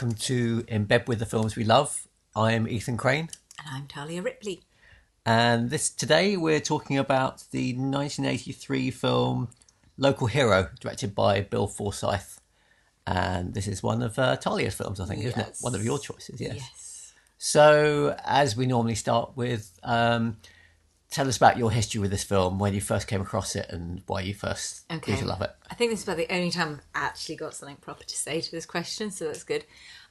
Welcome to In Bed with the Films We Love. I'm Ethan Crane, And I'm Talia Ripley. and this today we're talking about the 1983 film Local Hero, directed by Bill Forsyth. And this is one of uh, Talia's films, I think, isn't it? Yes. One of your choices, yes. Yes. So, as we normally start with, um, tell us about your history with this film, when you first came across it, and why you first grew Okay. to love it. I think this is about the only time I've actually got something proper to say to this question, so that's good.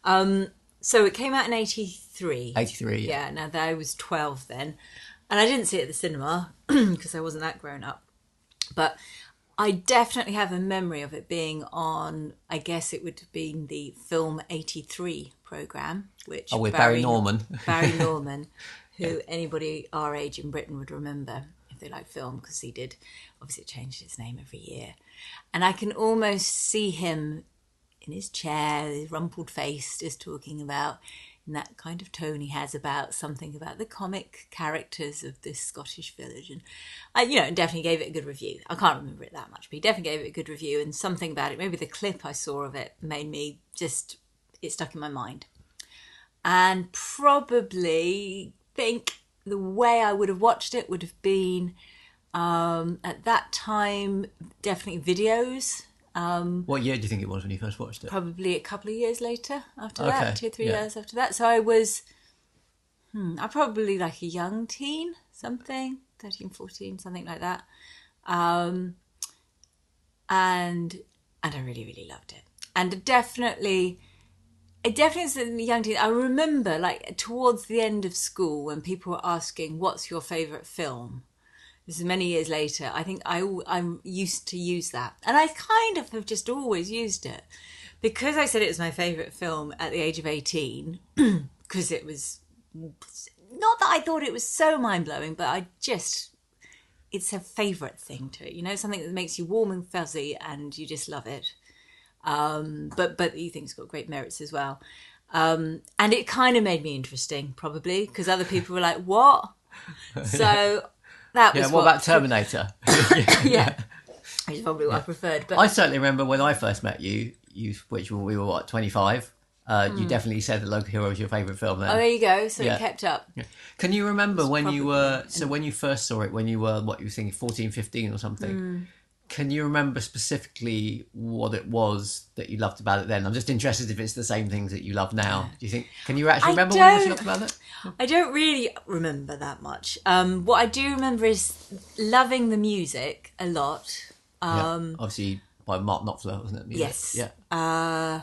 Um, so it came out in 83. 83, yeah. Yeah, now that I was 12 then. And I didn't see it at the cinema because I wasn't that grown up. But I definitely have a memory of it being on, I guess it would have been the Film 83 programme, which. Oh, with Barry Norman. Barry Norman, who anybody our age in Britain would remember if they like film because he did. Obviously, it changed its name every year. And I can almost see him in his chair, his rumpled face, just talking about in that kind of tone he has about something about the comic characters of this Scottish village, and I, you know, definitely gave it a good review. I can't remember it that much, but he definitely gave it a good review, and something about it, maybe the clip I saw of it, made me just it stuck in my mind, and probably think the way I would have watched it would have been um, at that time definitely videos What year do you think it was when you first watched it? probably a couple of years later after Okay, that, two or three yeah. years after that. So I was, hmm, I probably like a young teen, something, 13, 14, something like that. Um, and, and I really, really loved it. And definitely, it definitely is a young teen. I remember like towards the end of school when people were asking, what's your favourite film? This is many years later. I think I, I'm used to use that, and I kind of have just always used it because I said it was my favourite film at the age of eighteen because it was not that I thought it was so mind blowing, but I just it's a favourite thing to it. You know, something that makes you warm and fuzzy, and you just love it. Um, but but you think it's got great merits as well. Um, and it kind of made me interesting, probably because other people were like, "What?" So that was Yeah, what about Terminator? yeah, which is probably what I preferred. But I certainly remember when I first met you, you which when we were what twenty five. Uh, You definitely said that Local Hero was your favourite film. Then, Hmm. oh, there you go. So Yeah. it kept up. can you remember when you were so when you first saw it when you were what you were thinking 14, 15 or something? Hmm. Can you remember specifically what it was that you loved about it then? I'm just interested if it's the same things that you love now. Do you think? Can you actually I remember what you loved about it? I don't really remember that much. Um, what I do remember is loving the music a lot. Um, yeah. Obviously by Mark Knopfler, wasn't it? Music? Yes. Yeah. uh,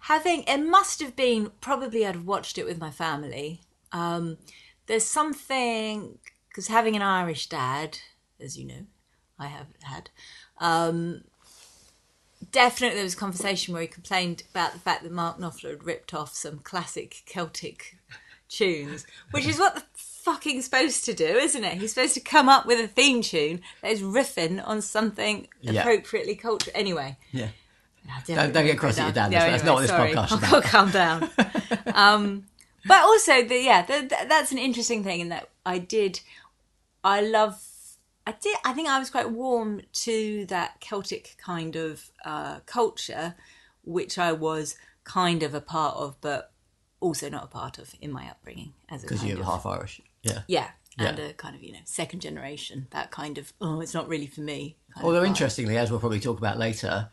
having it must have been probably I'd have watched it with my family. Um, there's something because having an Irish dad, as you know, I have had. Um, definitely, there was a conversation where he complained about the fact that Mark Knopfler had ripped off some classic Celtic tunes, which is what the fucking supposed to do, isn't it? He's supposed to come up with a theme tune that is riffing on something Yeah. appropriately cultural. Anyway, Yeah. Don't- don't get cross at your dad, that's- that's not what this sorry. podcast is I've about. got to calm down. um, but also, the, yeah, the, the, that's an interesting thing in that I did, I love, I did, I think I was quite warm to that Celtic kind of uh, culture, which I was kind of a part of, but also not a part of in my upbringing as a Because you're of, half Irish. Yeah. yeah, and Yeah. a kind of you know second generation that kind of oh it's not really for me. Although interestingly, as we'll probably talk about later,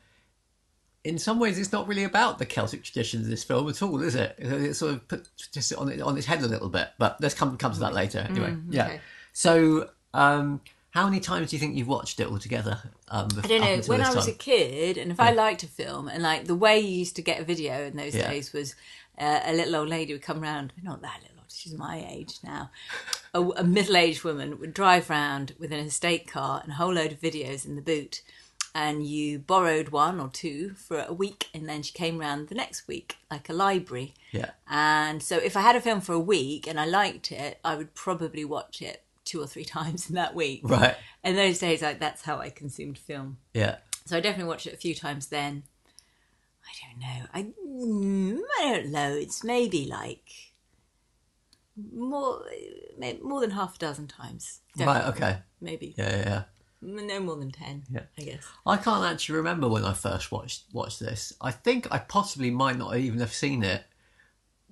in some ways it's not really about the Celtic traditions of this film at all, is it? It sort of put just on it on its head a little bit. But let's come come to that later. Anyway, yeah. Mm, okay. So, um, how many times do you think you've watched it altogether? Um, I don't know. When I was a kid, and if I liked a film, and like the way you used to get a video in those Yeah. days was uh, a little old lady would come round, not that little old, she's my age now. A, a middle aged woman would drive round with an estate car and a whole load of videos in the boot. And you borrowed one or two for a week, and then she came round the next week, like a library. yeah, And so if I had a film for a week and I liked it, I would probably watch it two or three times in that week. right, And those days, like that's how I consumed film. yeah, So I definitely watched it a few times then. I don't know. I I don't know. It's maybe like more more than half a dozen times. right, okay, Maybe. yeah, yeah. yeah. no more than ten. Yeah. I guess. I can't actually remember when I first watched watched this. I think I possibly might not even have seen it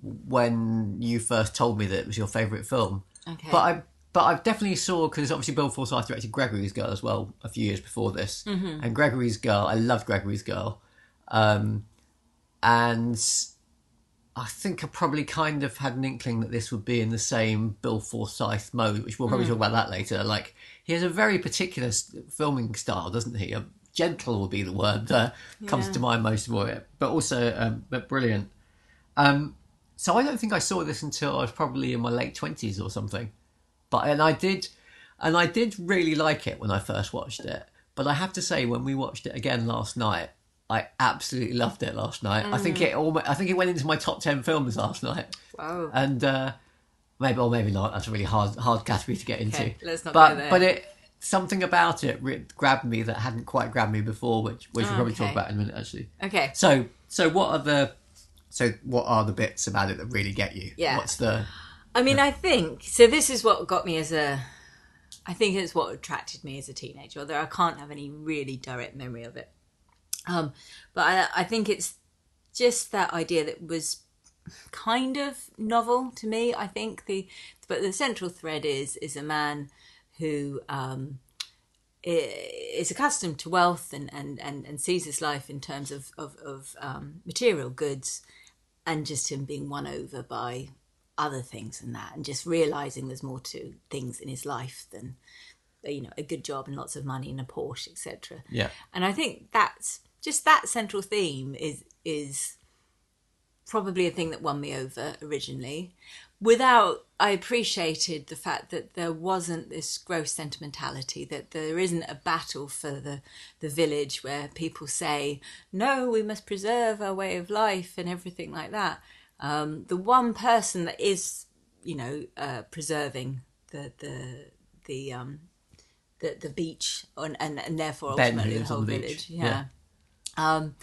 when you first told me that it was your favourite film. Okay. But I but I definitely saw because obviously Bill Forsyth directed Gregory's Girl as well a few years before this, Mm-hmm. and Gregory's Girl I loved Gregory's Girl, um, and I think I probably kind of had an inkling that this would be in the same Bill Forsyth mode, which we'll probably talk about that later. Like he has a very particular filming style, doesn't he? A gentle would be the word that comes to mind most of all, but also um, but brilliant. Um, so I don't think I saw this until I was probably in my late twenties or something. But and I did, and I did really like it when I first watched it. But I have to say, when we watched it again last night, I absolutely loved it last night. I think it almost, I think it went into my top ten films last night, Wow. and uh, maybe or maybe not. That's a really hard hard category to get into. Okay, let's not but go there. but it something about it re- grabbed me that hadn't quite grabbed me before, which which we'll probably talk about in a minute actually. Okay. So so what are the so what are the bits about it that really get you? Yeah. What's the I mean, I think so. This is what got me as a. I think it's what attracted me as a teenager. Although I can't have any really direct memory of it. Um, but I, I think it's just that idea that was kind of novel to me. I think the but the central thread is is a man who um, is accustomed to wealth and, and, and, and sees his life in terms of of, of um, material goods, and just him being won over by other things than that, and just realizing there's more to things in his life than you know a good job and lots of money and a Porsche, etc. yeah And I think that's just that central theme is is probably a thing that won me over originally. Without I appreciated the fact that there wasn't this gross sentimentality, that there isn't a battle for the the village where people say, No, we must preserve our way of life and everything like that. Um, the one person that is, you know, uh, preserving the the the um the, the beach and, and, and therefore Ben, ultimately the whole the village. Yeah. Um,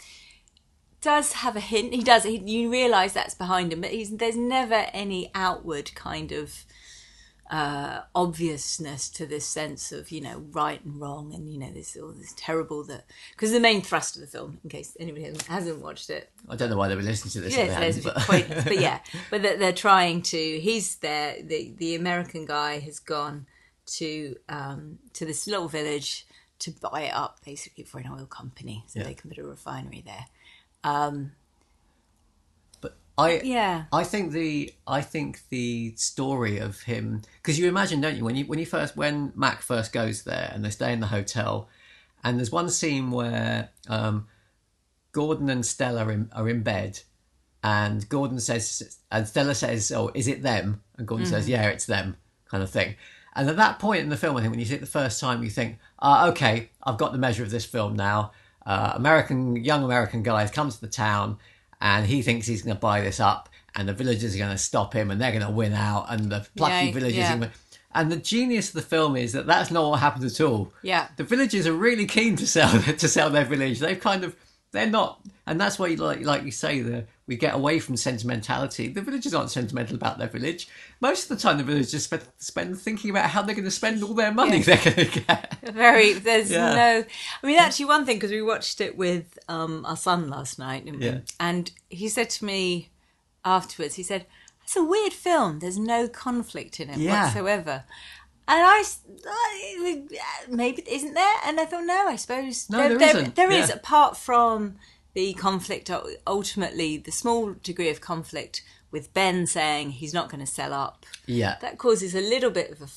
does have a hint. He does. He, you realise that's behind him, but he's, there's never any outward kind of uh, obviousness to this sense of you know right and wrong, and you know this all this terrible that because the main thrust of the film, in case anybody hasn't, hasn't watched it, I don't know why they were listening to this. if Yes, they there's but- but yeah, but they're, they're trying to. He's there. The the American guy has gone to um, to this little village to buy it up, basically for an oil company, so Yeah. they can put a refinery there. But I Yeah, I think the I think the story of him because you imagine, don't you, when you when you first when Mac first goes there and they stay in the hotel, and there's one scene where um, Gordon and Stella are in, are in bed, and Gordon says and Stella says, "Oh, is it them?" And Gordon says, "Yeah, it's them," kind of thing. And at that point in the film, I think when you see it the first time, you think, uh, "Okay, I've got the measure of this film now." Uh, American young American guys come to the town and he thinks he's going to buy this up, and the villagers are going to stop him, and they're going to win out, and the plucky Yeah, villagers. yeah. are gonna- And the genius of the film is that that's not what happens at all. Yeah. the villagers are really keen to sell to sell their village. They've kind of they're not, and that's why you like like you say the we get away from sentimentality. The villagers aren't sentimental about their village. Most of the time, the villagers spend, spend thinking about how they're going to spend all their money Yeah. they're going to get. very. There's Yeah. no. I mean, actually, one thing because we watched it with um, our son last night? Yeah. and he said to me afterwards, he said, "It's a weird film. There's no conflict in it whatsoever." And I, maybe isn't there? And I thought, no, I suppose No, there, there isn't. there is, Yeah. apart from the conflict. Ultimately, the small degree of conflict with Ben saying he's not going to sell up. Yeah, That causes a little bit of a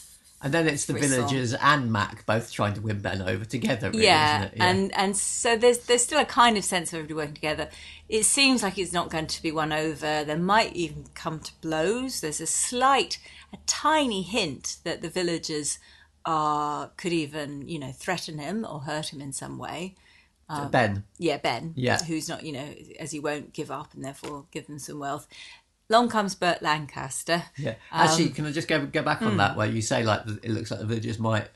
and then it's the Frisson. villagers and Mac both trying to win Ben over together. Really, yeah, isn't it? and and so there's there's still a kind of sense of everybody working together. It seems like it's not going to be won over. There might even come to blows. There's a slight, a tiny hint that the villagers are could even you know threaten him or hurt him in some way. Ben. Yeah, Ben. Yeah. who's not you know as he won't give up and therefore give them some wealth. Long comes Burt Lancaster. Yeah. Actually, Um, can I just go go back on that where you say like it looks like the villagers might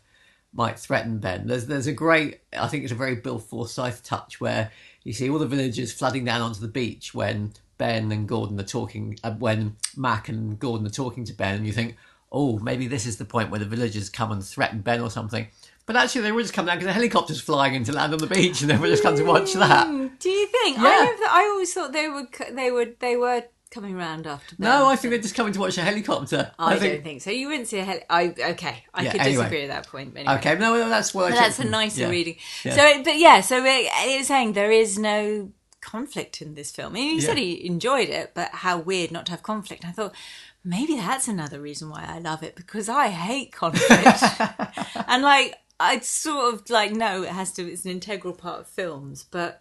might threaten Ben. There's there's a great I think it's a very Bill Forsyth touch where you see all the villagers flooding down onto the beach when Ben and Gordon are talking uh, when Mac and Gordon are talking to Ben and you think oh maybe this is the point where the villagers come and threaten Ben or something. But actually, they were just coming down because the helicopter's flying in to land on the beach, and they were just come to watch that. Mm, Do you think? Yeah. I, never, I always thought they were they were they were coming round after. No, I think they're just coming to watch a helicopter. I, don't think so. You wouldn't see a heli. I okay. I Yeah, could anyway. disagree with that point. But anyway. Okay, no, that's what I that's a nicer yeah. reading. So, but yeah, so it, it's saying there is no conflict in this film. I mean, he said Yeah. he enjoyed it, but how weird not to have conflict. I thought maybe that's another reason why I love it because I hate conflict, and like I sort of like no, it has to. It's an integral part of films, but.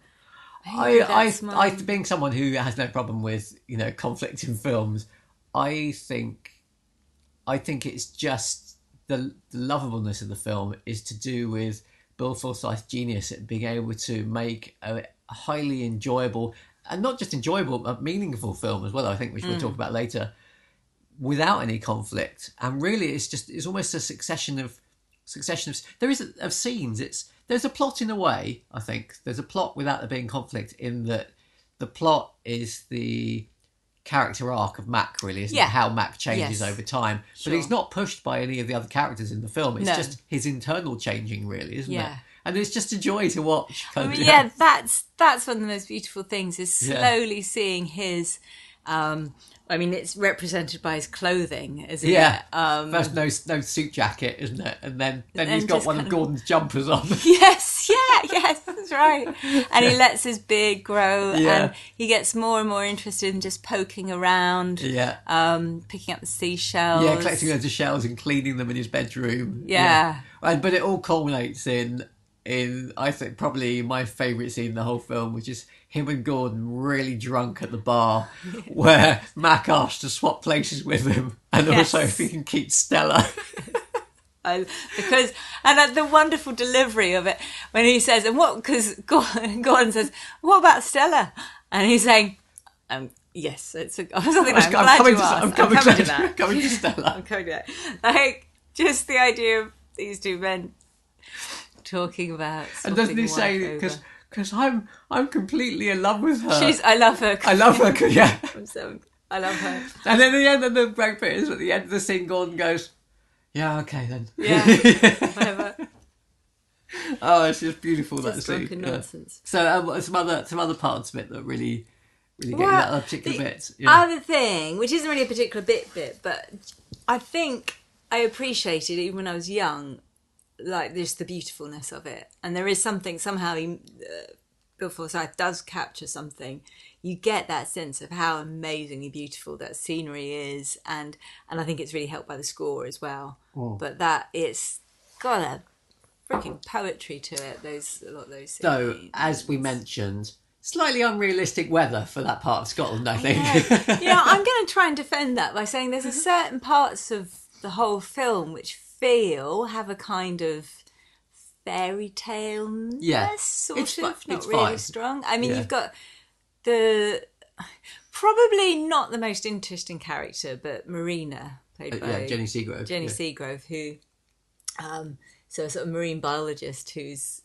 I, I, my- I, being someone who has no problem with you know conflict in films, I think, I think it's just the, the lovableness of the film is to do with Bill Forsyth's genius at being able to make a, a highly enjoyable and not just enjoyable but meaningful film as well. I think which we'll Mm. talk about later, without any conflict, and really it's just it's almost a succession of succession of there is of scenes. It's there's a plot in a way. I think there's a plot without there being conflict. In that the plot is the character arc of Mac, really, isn't Yeah. it? How Mac changes Yes. over time, Sure. but he's not pushed by any of the other characters in the film. It's No. just his internal changing, really, isn't it? Yeah. And it's just a joy to watch. I mean, of, yeah, that's that's one of the most beautiful things is Yeah. slowly seeing his. Um, I mean, it's represented by his clothing, isn't Yeah. it? Um, First, no no suit jacket, isn't it? And then then he's got one of of- Gordon's jumpers on. yes, yeah, yes, that's right. And he lets his beard grow, Yeah. and he gets more and more interested in just poking around, yeah. um, picking up the seashells. Yeah, collecting loads of shells and cleaning them in his bedroom. Yeah. And, but it all culminates in in I think probably my favourite scene in the whole film, which is him and Gordon really drunk at the bar, where Mac asked to swap places with him, and Yes. also if he can keep Stella. I, because and uh, the wonderful delivery of it when he says and what because Gordon, Gordon says what about Stella and he's saying um yes it's a, I'm, I'm glad coming you to, asked. I'm coming, to to, that coming to Stella. I'm coming to that like just the idea of these two men talking about And doesn't he say because because I'm I'm completely in love with her. she's I love her I love her. Yeah. I'm so I love her And then at the end of the break bit is at the end of the scene, Gordon goes, "Yeah, okay then." Yeah. whatever oh, it's just beautiful that just scene. Yeah. nonsense So um, some other some other parts of it that really really get Well, that other particular the bits. Yeah. Other thing, which isn't really a particular bit bit, but I think I appreciated even when I was young, like just the beautifulness of it. And there is something somehow he, uh, Bill Forsyth does capture something. You get that sense of how amazingly beautiful that scenery is, and and I think it's really helped by the score as well. Mm. But that it's got a freaking poetry to it. Those a lot of those. so scenes. as we mentioned, slightly unrealistic weather for that part of Scotland, I think. Yeah. you know, I'm going to try and defend that by saying there's a certain parts of the whole film which feel have a kind of fairy tale Yeah. sort It's of not really strong. I mean, Yeah. you've got the probably not the most interesting character, but Marina played by Uh, yeah, Jenny Seagrove. Jenny yeah. Seagrove, who, um, so a sort of marine biologist who's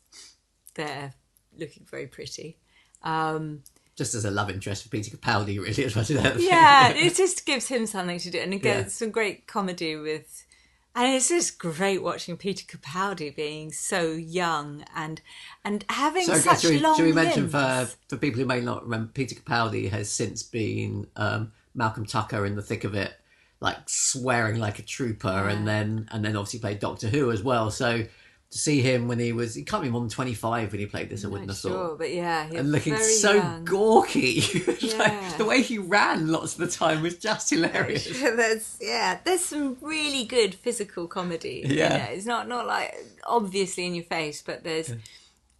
there looking very pretty. Um, Just as a love interest for Peter Capaldi, really, as much as anything. yeah, it just gives him something to do, and it Yeah. some great comedy with. And it's just great watching Peter Capaldi being so young and and having So, such should, we, long should we mention for for people who may not remember, Peter Capaldi has since been um, Malcolm Tucker in the thick of it, like swearing like a trooper, and then and then obviously played Doctor Who as well. So to see him when he was, he can't be more than twenty five when he played this, I wouldn't have thought. but yeah, And looking very so young. gawky, Like, Yeah. the way he ran lots of the time was just hilarious. there's yeah, there's some really good physical comedy. Yeah. you know. it's not not like obviously in your face, but there's.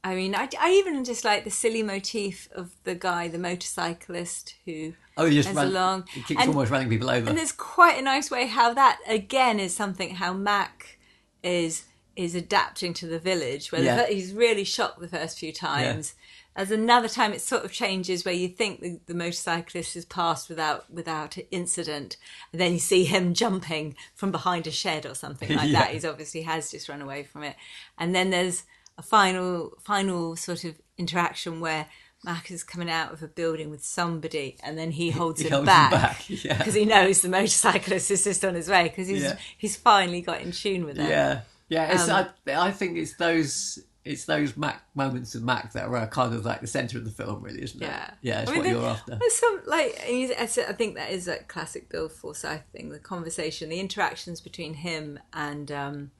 I mean, I, I even just like the silly motif of the guy, the motorcyclist who Oh, he just ran, along- he keeps and- almost running people over. And there's quite a nice way how that again is something how Mac is is adapting to the village. Where Yeah. fir- he's really shocked the first few times. As another time, it sort of changes where you think the, the motorcyclist has passed without without incident, and then you see him jumping from behind a shed or something like Yeah. that. He's obviously has just run away from it, and then there's a final final sort of interaction where. Mac is coming out of a building with somebody, and then he holds He him holds him back back, yeah. because he knows the motorcyclist is just on his way because he's Yeah. he's finally got in tune with it. Yeah. Yeah, it's, Um, I, I think it's those it's those Mac moments of Mac that are kind of like the center of the film, really, isn't it? Yeah. yeah, it's I mean, what you're after. There's some like I think that is a classic Bill Forsyth thing. The conversation, the interactions between him and um,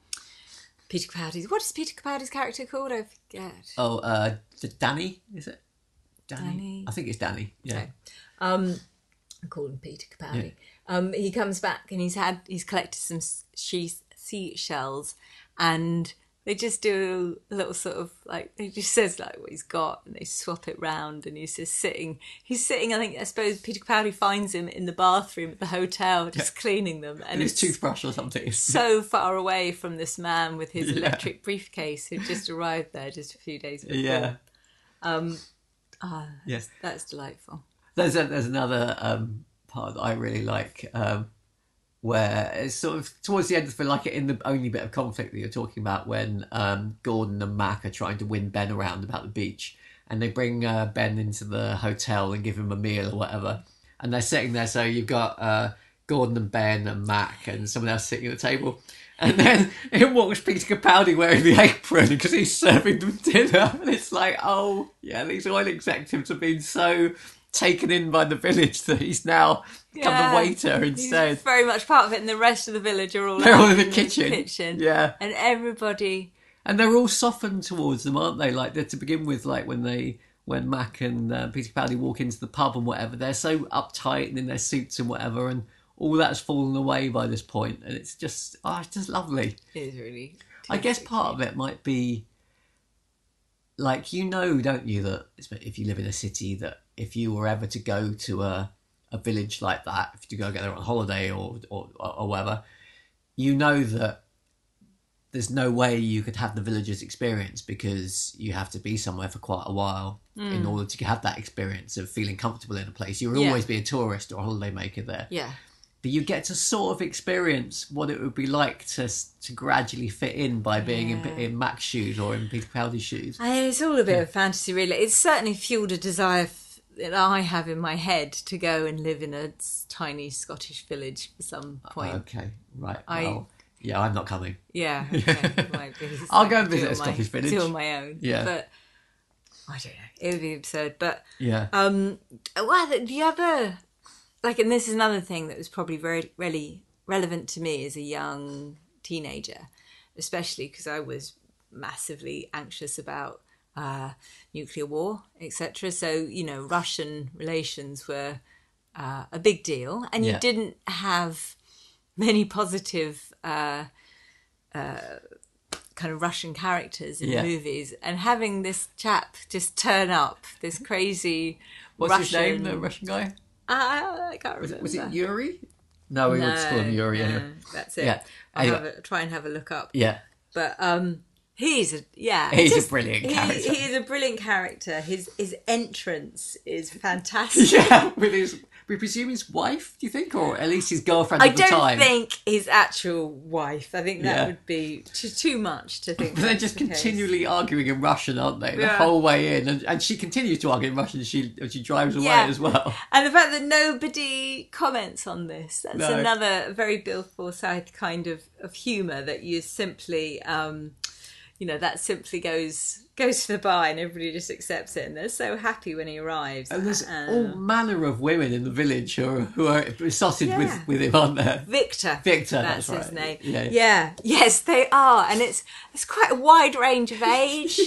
Peter Capaldi. What is Peter Capaldi's character called? I forget. Oh, uh, Danny, is it? Danny? Danny. I think it's Danny. Yeah. Okay. Um, I call him Peter Capaldi. Um, he comes back and he's had he's collected some she- seashells, and they just do a little sort of like he just says like what he's got, and they swap it round, and he's just sitting. He's sitting. I think I suppose Peter Capaldi finds him in the bathroom at the hotel, just cleaning them, and, his toothbrush or something. so far away from this man with his Yeah. electric briefcase who just arrived there just a few days before. yeah. Um, ah, Yes. that's delightful. There's a, there's another um, part that I really like, um, where it's sort of towards the end of the film, like in the only bit of conflict that you're talking about, when um, Gordon and Mac are trying to win Ben around about the beach, and they bring uh, Ben into the hotel and give him a meal or whatever, and they're sitting there. So you've got uh, Gordon and Ben and Mac and someone else sitting at the table. And then in walks Peter Capaldi wearing the apron because he's serving them dinner. And it's like, oh, yeah, these oil executives have been so taken in by the village that he's now become Yeah. the waiter He's instead. very much part of it, and the rest of the village are all They're all in the kitchen. kitchen. Yeah. and everybody. And they're all softened towards them, aren't they? Like they're to begin with, like when they when Mac and uh, Peter Capaldi walk into the pub and whatever, they're so uptight and in their suits and whatever, and all that's fallen away by this point, and it's just, oh, it's just lovely. It is really. I guess part of it might be like you know, don't you, that if you live in a city, that if you were ever to go to a a village like that, if you go get there on holiday or or, or whatever, you know that there's no way you could have the villagers experience because you have to be somewhere for quite a while in hmm. order to have that experience of feeling comfortable in a place. You will Yeah. always be a tourist or a holiday maker there Yeah, but you get to sort of experience what it would be like to to gradually fit in by being Yeah. in, in Mac's shoes or in Peter Capaldi's shoes. I mean, it's all a bit of fantasy, really. It's certainly fueled a desire that I have in my head to go and live in a tiny Scottish village at some point. Okay, right. I- Well, yeah, I'm not coming. Yeah, okay. I'll go and visit a Scottish my, village. Do on my own. Yeah. but I don't know. It would be absurd, but. Yeah, Um, well, the ever like? And this is another thing that was probably very really relevant to me as a young teenager, especially because I was massively anxious about uh, nuclear war, etc. So you know, Russian relations were uh, a big deal, and you didn't have many positive. Uh, kind of Russian characters in Yeah. movies, and having this chap just turn up, this crazy what's Russian. his name? The Russian guy Ah, I can't was remember. it, was it Yuri? No, we would call him Yuri no, anyway. That's it. Yeah. I Anyway. have a, try and have a look up. Yeah, But um, he's a yeah. He's a brilliant he- character. He is a brilliant character. His his entrance is fantastic. yeah. With his, we presume his wife, do you think, or at least his girlfriend I at the don't think his actual wife. I think that Yeah. would be too, too much to think. But they're just the case. continually arguing in Russian, aren't they? The Yeah. whole way in, and, and she continues to argue in Russian. as She as she drives away Yeah. as well. And the fact that nobody comments on this, that's No. another very Bill Forsyth kind of, of humour that you simply, um, you know, that simply goes goes to the bar and everybody just accepts it and they're so happy when he arrives. And there's Um, all manner of women in the village who are, who are besotted Yeah. with, with him, aren't there? Victor. Victor, that's, that's his right. name. Yeah. Yeah. Yes, they are, and it's it's quite a wide range of age.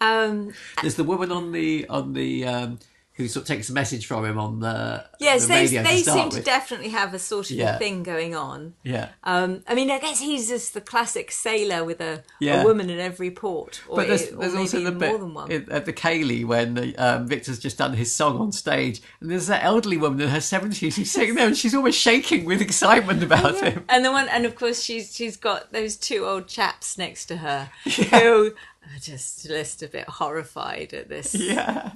Um, There's the woman on the on the um, who sort of takes a message from him on the yes, the they they to seem to definitely have a sort of Yeah. a thing going on. yeah. Um, I mean, I guess he's just the classic sailor with a, Yeah. a woman in every port, or, But there's, there's also the more bit than one. in- at the ceilidh when um, Victor's just done his song on stage, and there's that elderly woman in her seventies who's sitting there and she's almost shaking with excitement about him. and the one, and of course, she's she's got those two old chaps next to her who are just just a bit horrified at this, Yeah,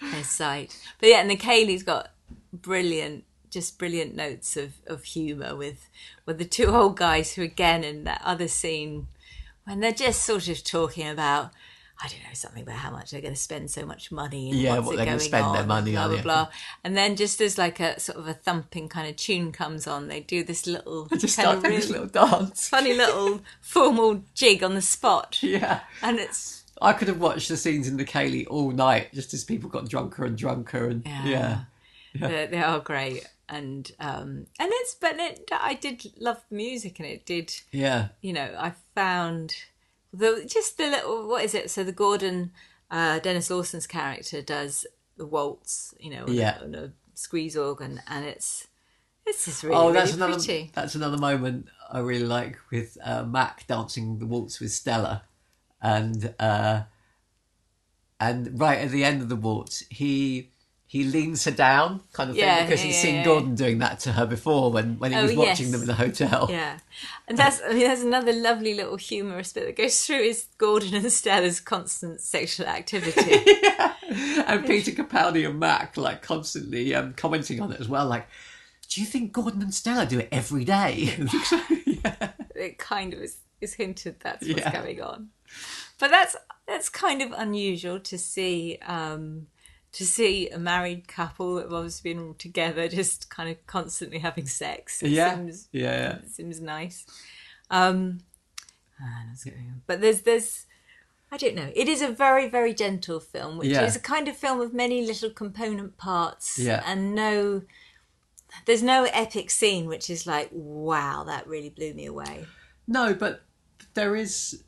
this sight. But yeah, and the ceilidh's got brilliant, just brilliant notes of of humour with with the two old guys who again in that other scene when they're just sort of talking about. I don't know something about how much they're going to spend so much money and Yeah, what they're gonna going spend their money blah on, blah yeah. blah. And then just as like a sort of a thumping kind of tune comes on, they do this little Just kind start of this little dance. funny little formal jig on the spot, Yeah. and it's I could have watched the scenes in the ceilidh all night just as people got drunker and drunker and Yeah. yeah. they, they are great. And um and it's but it, I did love the music and it did Yeah. you know, I found the just the little what is it? So the Gordon uh, Denis Lawson's character does the waltz, you know, on, Yeah. a, on a squeeze organ, and it's it's just really, oh, that's really another pretty. that's another moment I really like with uh, Mac dancing the waltz with Stella, and uh, and right at the end of the waltz, he he leans her down, kind of Yeah, thing, because yeah, he's yeah, seen. Gordon doing that to her before when when he Oh, was watching yes. them in the hotel. Yeah, and that's I mean that's another lovely little humorous bit that goes through is Gordon and Stella's constant sexual activity. and Peter Capaldi and Mac like constantly um, commenting on it as well. Like, do you think Gordon and Stella do it every day? yeah. it kind of is, is hinted that's what's Yeah. going on. But that's that's kind of unusual to see um, to see a married couple that have obviously been together just kind of constantly having sex. It Yeah. seems, Yeah. it seems nice. Um, ah, what's going on? But there's there's I don't know. It is a very very gentle film, which Yeah. is a kind of film of many little component parts Yeah. and no. There's no epic scene which is like, wow, that really blew me away. No, but there is,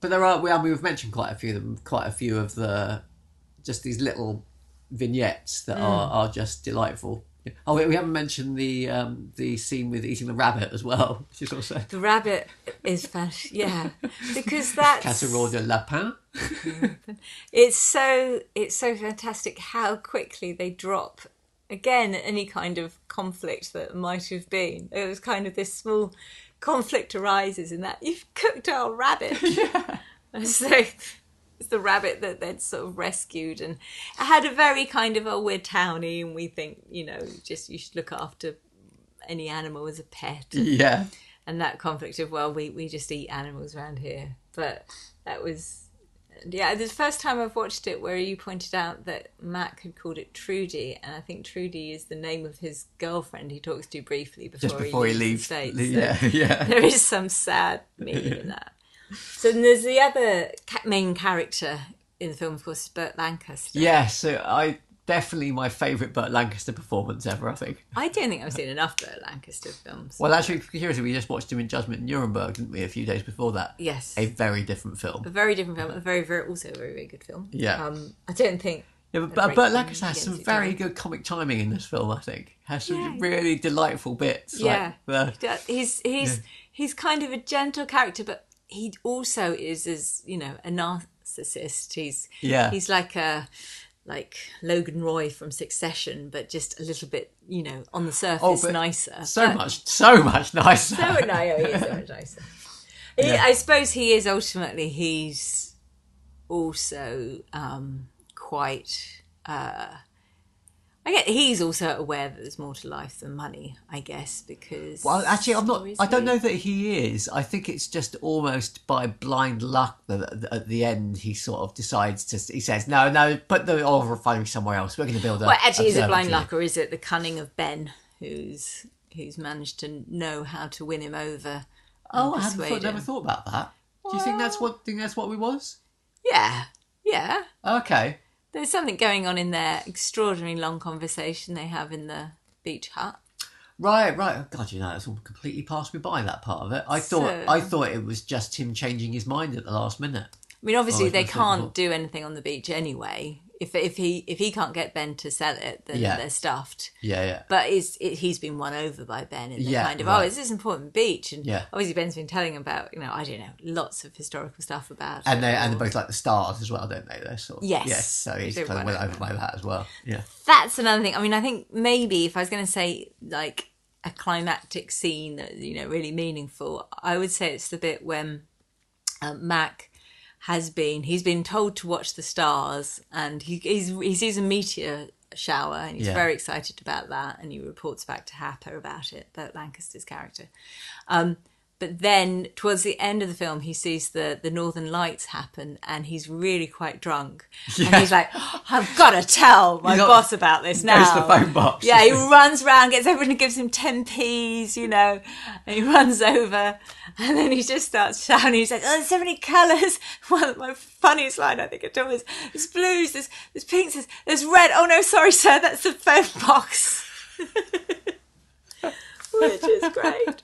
but there are. We, I mean, we've mentioned quite a few of them. Quite a few of the just these little vignettes that are, are just delightful. Oh, we, we haven't mentioned the um, the scene with eating the rabbit as well, is also The rabbit is fantastic. Yeah, because that's casserole de lapin. it's so it's so fantastic how quickly they drop again any kind of conflict that might have been. It was kind of this small conflict arises in that you've cooked our rabbit. And so it's the rabbit that they'd sort of rescued and had a very kind of oh we're towny and we think you know just you should look after any animal as a pet. Yeah, and that conflict of well we, we just eat animals around here. But that was yeah the first time i've watched it where you pointed out that mac had called it trudy and i think trudy is the name of his girlfriend he talks to briefly before, just before he he leaves. the States. So yeah, yeah. there is some sad meaning in that so then there's the other ca- main character in the film of course is burt lancaster Yeah, so I definitely my favourite Burt Lancaster performance ever. I think. i don't think i've seen enough burt lancaster films Well, actually, curiously, we just watched him in Judgment in Nuremberg, didn't we? A few days before that. yes A very different film. a very different film a very very also a very very good film Yeah. um i don't think Yeah, but, but Burt Lancaster has some very good comic timing in this film. I think has some Yeah. really delightful bits. Yeah. like the, Yeah, he's he's he's kind of a gentle character, but he also is as you know a narcissist. He's Yeah. he's like a like Logan Roy from Succession, but just a little bit you know on the surface Oh, nicer. so But- much, so much nicer. So no, he is so much nicer. He- I suppose he is ultimately he's also um, quite. Uh, I get he's also aware that there's more to life than money. I guess because Well, actually, I'm not. I don't know that he is. I think it's just almost by blind luck that at- the end he sort of decides to. He says, "No, no, put the oil refinery somewhere else. We're going to build a." Well, actually, is it blind luck or is it the cunning of Ben, who's who's managed to know how to win him over? Oh, I hadn't thought, never thought about that. Do you think that's what? Think that's what we was? Yeah, yeah. Okay. There's something going on in their extraordinarily long conversation they have in the beach hut. Right, right. Oh, God, you know, that's all completely passed me by that part of it. I thought, So- I thought it was just him changing his mind at the last minute. I mean, obviously Oh, they it's can't do anything on the beach anyway. If if he if he can't get Ben to sell it, then Yeah. they're stuffed. Yeah, yeah. But it's, it, he's been won over by Ben, and Yeah, kind of right. oh, it's this important beach, and Yeah. obviously Ben's been telling about you know I don't know lots of historical stuff about And they and they're both like the stars as well, don't they? They're sort of, Yes. Yes. So he's kind of went over by that as well. Yeah. that's another thing. I mean, I think maybe if I was going to say like a climactic scene that you know really meaningful, I would say it's the bit when um, Mac has been he's been told to watch the stars, and he he's, he sees a meteor shower, and he's Yeah. very excited about that, and he reports back to Happer about it, Burt Lancaster's character. Um, but then towards the end of the film, he sees the the Northern Lights happen, and he's really quite drunk, and Yeah. he's like, "Oh, "I've got to tell my got- boss about this now." Goes to the phone box. Yeah, he runs round, gets everyone, gives him ten p's, you know, and he runs over, and then he just starts shouting. He's like, "Oh, there's so many colours. One of my funniest line I think at all is, "There's blues, there's there's pinks, there's, there's red." Oh no, sorry, sir, that's the phone box. Which is great.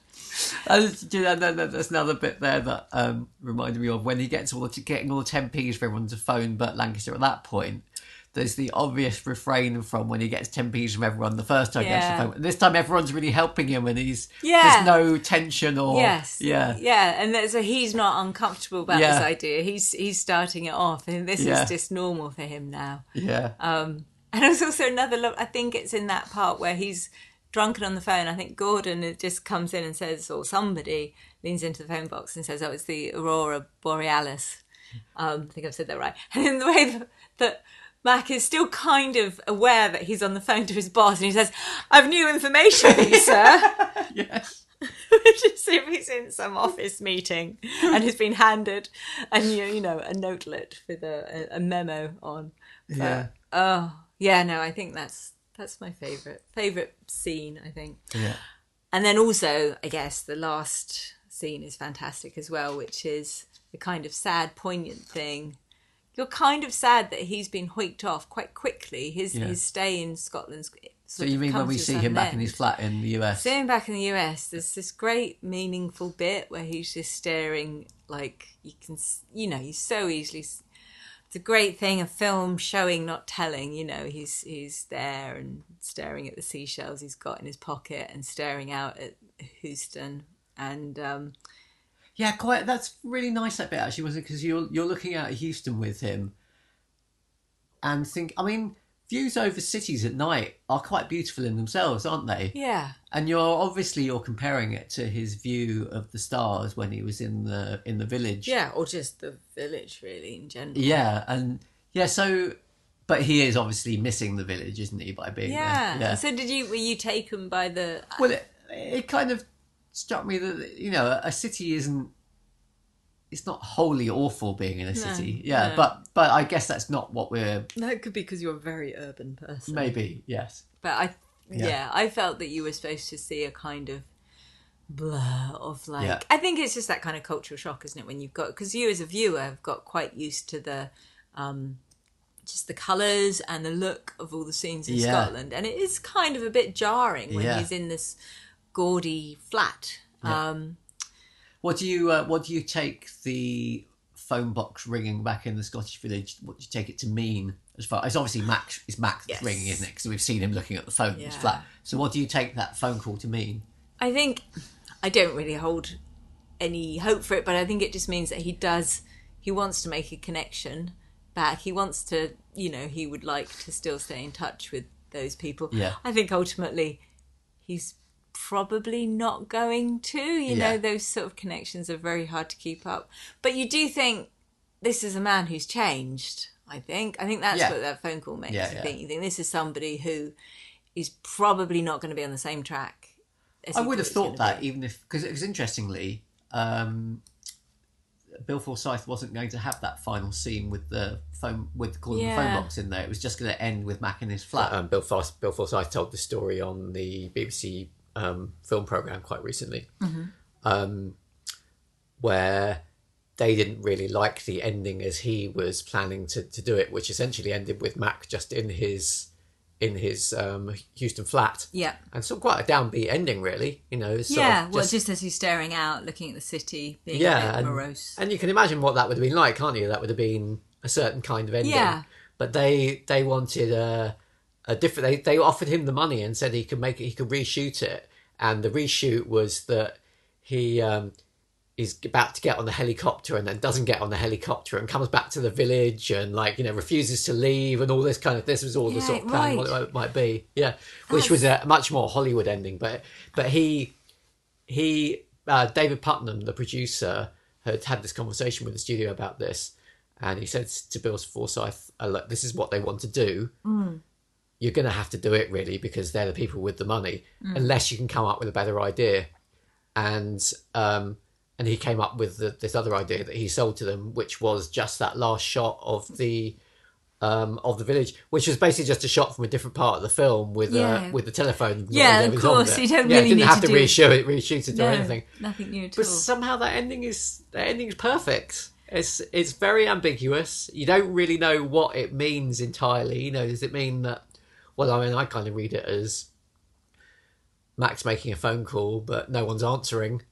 And do you know, then there's another bit there that um, reminded me of when he gets all the getting all the 10p's for everyone to phone Burt Lancaster at that point. There's the obvious refrain from when he gets 10p's from everyone the first time he gets Yeah. the phone. This time everyone's really helping him and he's Yeah. there's no tension or Yes. yeah. Yeah, and so he's not uncomfortable about Yeah. this idea. He's he's starting it off, and this Yeah. is just normal for him now. Yeah. Um, and there's also another. Lo- I think it's in that part where he's drunken on the phone. I think Gordon just comes in and says, or somebody leans into the phone box and says, "Oh, it's the aurora borealis." Um, I think I've said that right. And in the way that, that Mac is still kind of aware that he's on the phone to his boss, and he says, "I've new information sir." yes. Just if he's in some office meeting and has been handed a new, you know, a notelet with a, a, a memo on. But, Yeah. Oh, yeah. No, I think that's that's my favorite favorite scene. I think, Yeah. and then also, I guess the last scene is fantastic as well, which is the kind of sad, poignant thing. You're kind of sad that he's been hoiked off quite quickly. His Yeah. his stay in Scotland's. So you mean when we see him back in his flat in the US? See him back in the US. There's this great meaningful bit where he's just staring, like you can, you know, he's so easily. It's a great thing, a film showing, not telling. You know, he's he's there and staring at the seashells he's got in his pocket and staring out at Houston. And um, Yeah, quite. That's really nice that bit actually, wasn't it? Because you're you're looking out at Houston with him, and think. I mean, views over cities at night are quite beautiful in themselves, aren't they? yeah, And you're obviously you're comparing it to his view of the stars when he was in the in the village. yeah, or just the village really in general. Yeah, and yeah. So, but he is obviously missing the village, isn't he? By being Yeah. there. Yeah. So did you? Were you taken by the? Well, it, it kind of struck me that you know a city isn't. It's not wholly awful being in a city, yeah. no. But but I guess that's not what we're That could be because you're a very urban person. maybe yes. But I, yeah. Yeah. I felt that you were supposed to see a kind of blur of like. Yeah. I think it's just that kind of cultural shock, isn't it? When you've got because you as a viewer have got quite used to the, um, just the colours and the look of all the scenes in Yeah. Scotland, and it is kind of a bit jarring when he's in this gaudy flat. Yeah. Um, What do you uh, what do you take the phone box ringing back in the Scottish village? What do you take it to mean? As far as obviously Max is Max Yes. ringing, isn't it? Because we've seen him looking at the phone in his flat. So what do you take that phone call to mean? I think I don't really hold any hope for it, but I think it just means that he does. He wants to make a connection back. He wants to, you know, he would like to still stay in touch with those people. Yeah. I think ultimately he's probably not going to. You know, those sort of connections are very hard to keep up. But you do think this is a man who's changed. I think. I think that's Yeah. what that phone call makes Yeah, you yeah. think. You think this is somebody who is probably not going to be on the same track. as I would have thought that be. even if because it was interestingly, um, Bill Forsyth wasn't going to have that final scene with the phone with calling the Yeah. phone box in there. It was just going to end with Mac in his flat. Um, Bill, Forsyth, Bill Forsyth told the story on the BBC um, film program quite recently, um, where they didn't really like the ending as he was planning to, to do it, which essentially ended with Mac just in his in his um, Houston flat, Yeah. and so quite a downbeat ending, really. You know, Yeah, of well, just- just as he's staring out, looking at the city, being yeah, a bit and, morose. and you can imagine what that would have been like, can't you? That would have been a certain kind of ending. Yeah. But they they wanted a a different. They they offered him the money and said he could make it. He could reshoot it, and the reshoot was that he um, is about to get on the helicopter and then doesn't get on the helicopter and comes back to the village and like you know refuses to leave and all this kind of. This was all the sort of plan right. what it might be. Yeah, which was a much more Hollywood ending. But but he he uh, David Puttnam, the producer, had had this conversation with the studio about this, and he said to Bill Forsyth, uh, this is what they want to do. You're going to have to do it really because they're the people with the money, unless you can come up with a better idea." And um, and he came up with the, this other idea that he sold to them, which was just that last shot of the um, of the village, which was basically just a shot from a different part of the film with Yeah. uh, with the telephone. Yeah, of course, you don't yeah, really didn't need have to to do- reshoot it, reshoot it or anything. nothing new at But all. somehow that ending is that ending is perfect. It's it's very ambiguous. You don't really know what it means entirely. You know, does it mean that? Well, I mean, I kind of read it as Max making a phone call, but no one's answering,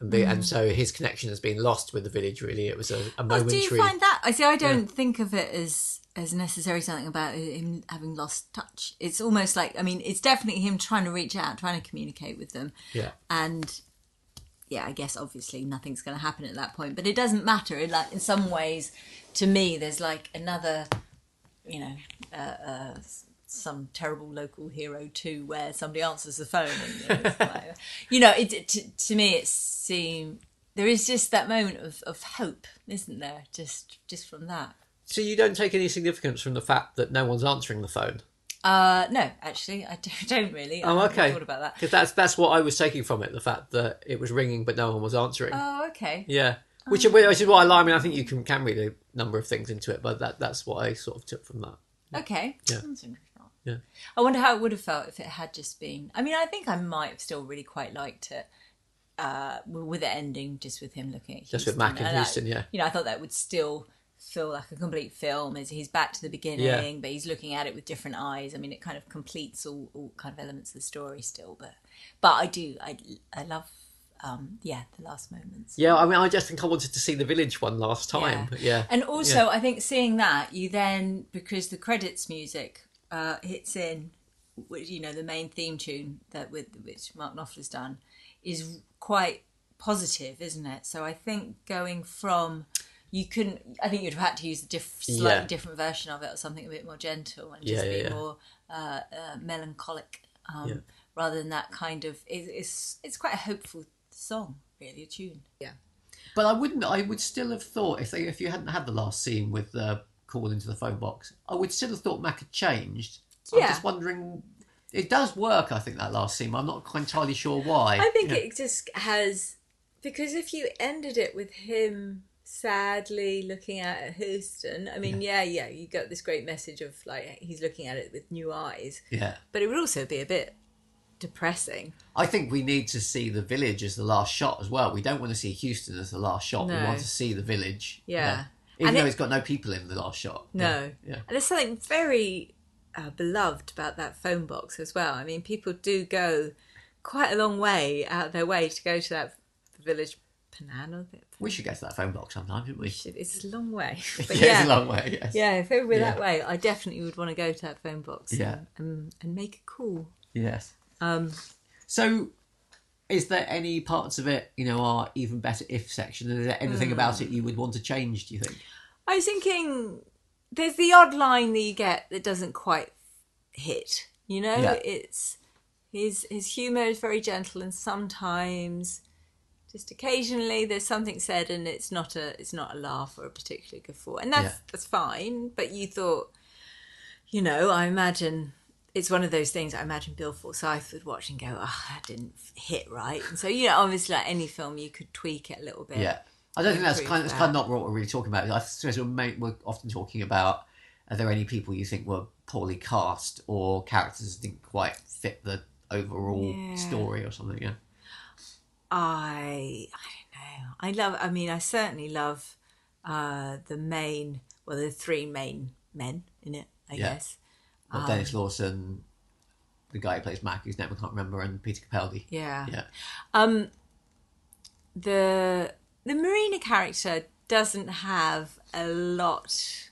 and be, and so his connection has been lost with the village. Really, it was a, a Oh, momentary. do you find that? I see. I don't think of it as as necessarily something about him having lost touch. It's almost like I mean, it's definitely him trying to reach out, trying to communicate with them, yeah, and yeah, I guess obviously nothing's going to happen at that point. But it doesn't matter. It, like in some ways, to me, there's like another, you know, uh, uh, some terrible local hero too, where somebody answers the phone. And, you know, like- you know, it, to, to me, it seems there is just that moment of, of hope, isn't there? Just just from that. So you don't take any significance from the fact that no one's answering the phone. Uh, no, actually, I don't, really. I Oh, haven't okay. Thought about that. Because that's that's what I was taking from it. The fact that it was ringing but no one was answering. Oh, okay. Yeah, which, which is what I like. I mean, I think you can can read a number of things into it, but that that's what I sort of took from that. Okay. Yeah. Yeah. I wonder how it would have felt if it had just been. I mean, I think I might have still really quite liked it uh, with the ending, just with him looking at Houston. Just with Mac and I- Houston, yeah. You know, I thought that would still feel like a complete film. As he's back to the beginning, Yeah. but he's looking at it with different eyes. I mean, it kind of completes all, all kind of elements of the story still. But but I do. I I love. Um, yeah, the last moments. Yeah, I mean, I just think I wanted to see the village one last time. Yeah, yeah. And also, I think seeing that, you then, because the credits music uh, hits in, which, you know, the main theme tune that with which Mark Knopfler's done is quite positive, isn't it? So I think going from you couldn't. I think you'd have had to use a diff, slightly Yeah. different version of it, or something a bit more gentle and just yeah, be yeah. more uh, uh, melancholic, um, Yeah. rather than that kind of. It, it's it's quite a hopeful song, really, a tune. Yeah. But I wouldn't. I would still have thought if they, if you hadn't had the last scene with the call into the phone box, I would still have thought Mac had changed. Yeah. I'm just wondering. It does work. I think that last scene. I'm not quite entirely sure why. I think Yeah. it just has because if you ended it with him sadly looking out at Houston, I mean, yeah, yeah, you got this great message of like he's looking at it with new eyes, Yeah. but it would also be a bit depressing. I think we need to see the village as the last shot as well. We don't want to see Houston as the last shot. We want to see the village. Yeah. Even And though it- it's got no people in the last shot. No, Yeah. and there's something very uh, beloved about that phone box as well. I mean, people do go quite a long way out of their way to go to that village. Panano, We should go to that phone box sometime, shouldn't we? it's a long way, but yeah, yeah, it's a long way. Yes. Yeah, if it were Yeah. that way, I definitely would want to go to that phone box. Yeah. and, and make a call. Yes. Um, So, is there any parts of it, you know, are even better if section? Is there anything Hmm. about it you would want to change? Do you think? I was thinking there's the odd line that you get that doesn't quite hit. You know, Yeah. it's his his humor is very gentle, and sometimes, just occasionally, there's something said, and it's not a it's not a laugh or a particular guffaw, and that's Yeah. that's fine. But you thought, you know, I imagine. It's one of those things I imagine Bill Forsyth would watch and go, "Oh, that didn't hit right." And so, you know, obviously, like any film, you could tweak it a little bit. Yeah. I don't think that's kind of, that's kind of not what we're really talking about. I suppose we're, often talking about are there any people you think were poorly cast or characters didn't quite fit the overall Yeah. story or something? Yeah. I I don't know. I love. I mean, I certainly love uh, the main. Well, the three main men in it. I Yeah. guess. Well, Denis Lawson, the guy who plays Mac, whose name I can't remember, and Peter Capaldi. Yeah. Yeah. Um. The the Marina character doesn't have a lot.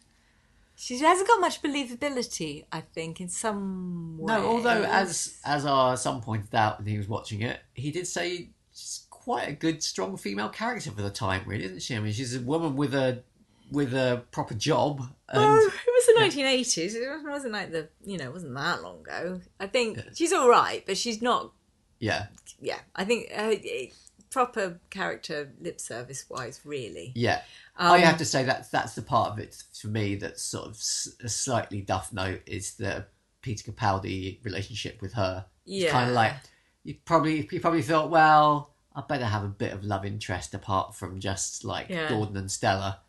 She hasn't got much believability. I think in some way. No, although as as our son pointed out when he was watching it, he did say she's quite a good, strong female character for the time, really, isn't she? I mean, she's a woman with a with a proper job, and Well, it was the 1980s. It wasn't like the you know, it wasn't that long ago. I think she's all right, but she's not yeah, yeah, I think uh, it- proper character lip service wise, really. yeah. Um, I have to say that that's the part of it for me that's sort of s- a slightly duff note is the Peter Capaldi relationship with her. It's Yeah. kind of like you probably you probably thought, well, I better have a bit of love interest apart from just like Yeah. Gordon and Stella.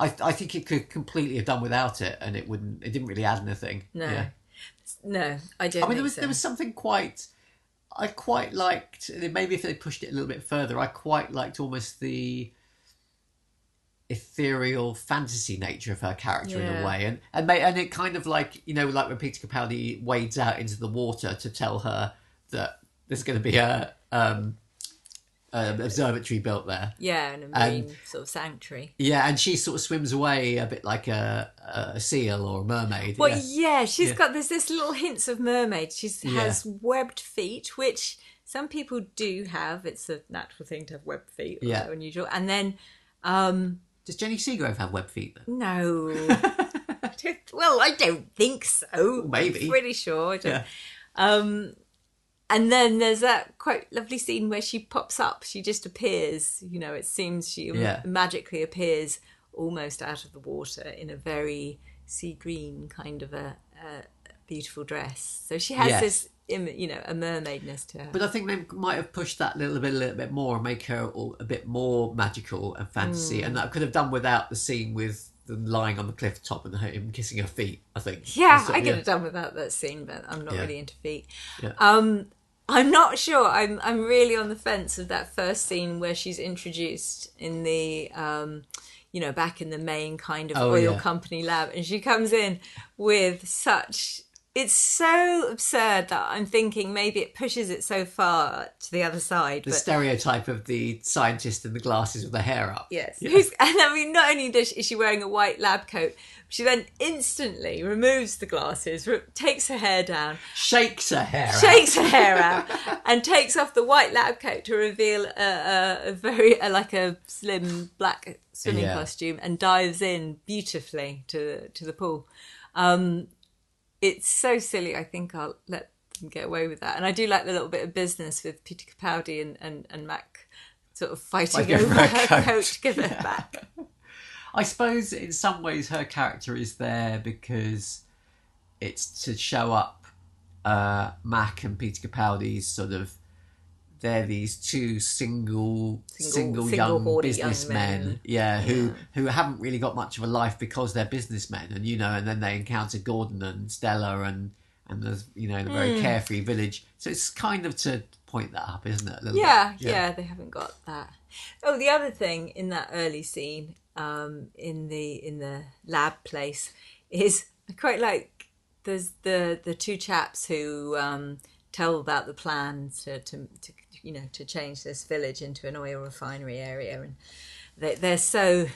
I I think it could completely have done without it, and it wouldn't. It didn't really add anything. No, Yeah. no, I don't. I mean, there was so. there was something quite. I quite liked. Maybe if they pushed it a little bit further, I quite liked almost the ethereal fantasy nature of her character in a way, and and ma- and it kind of like you know like when Peter Capaldi wades out into the water to tell her that there's going to be a um, an observatory built there. yeah, and a and- sort of sanctuary. Yeah, and she sort of swims away a bit like a a seal or a mermaid. Well, yeah. yeah, she's Yeah. got there's this little hints of mermaid. She Yeah. has webbed feet, which some people do have. It's a natural thing to have webbed feet. Yeah. unusual. And then, um, Does Jenny Seagrove have web feet then? no, I well, I don't think so. Maybe. I'm pretty sure. I don't- Yeah. Um, and then there's that quite lovely scene where she pops up. She just appears. You know, it seems she Yeah. magically appears almost out of the water in a very sea green kind of a, a beautiful dress. So she has Yes. this, you know, a mermaidness to her. But I think they might have pushed that a little bit, a little bit more, and make her all, a bit more magical and fantasy, and that could have done without the scene with them lying on the cliff top and him kissing her feet. I think. Yeah, I could have done without that scene, but I'm not Yeah. really into feet. Yeah. Um, I'm not sure. I'm I'm really on the fence of that first scene where she's introduced in the um, you know, back in the main kind of Oh, oil yeah. company company lab, and she comes in with such. It's so absurd that I'm thinking maybe it pushes it so far to the other side. The but stereotype of the scientist in the glasses with the hair up. Yes. Yeah. And I mean, not only does she, is she wearing a white lab coat, she then instantly removes the glasses, re- takes her hair down, Shakes her hair. out. shakes her hair out, and takes off the white lab coat to reveal a, a, a very a, like a slim black swimming Yeah. costume, and dives in beautifully to to the pool. Um, it's so silly. I think I'll let them get away with that, and I do like the little bit of business with Peter Capaldi and and, and Mac sort of fighting Fighting over her coat. coat give it back. I suppose in some ways her character is there because it's to show up uh, Mac and Peter Capaldi's sort of they're these two single single, Single- single young horny young businessmen men. yeah who who haven't really got much of a life because they're businessmen and you know and then they encounter Gordon and Stella and and there's you know in a Hmm. very carefree village so it's kind of to point that up isn't it a little yeah, bit? yeah, they haven't got that. Oh, the other thing in that early scene, um, in the in the lab place, is I quite like there's the the two chaps who um, tell about the plan to, to to you know to change this village into an oil refinery area, and they they're so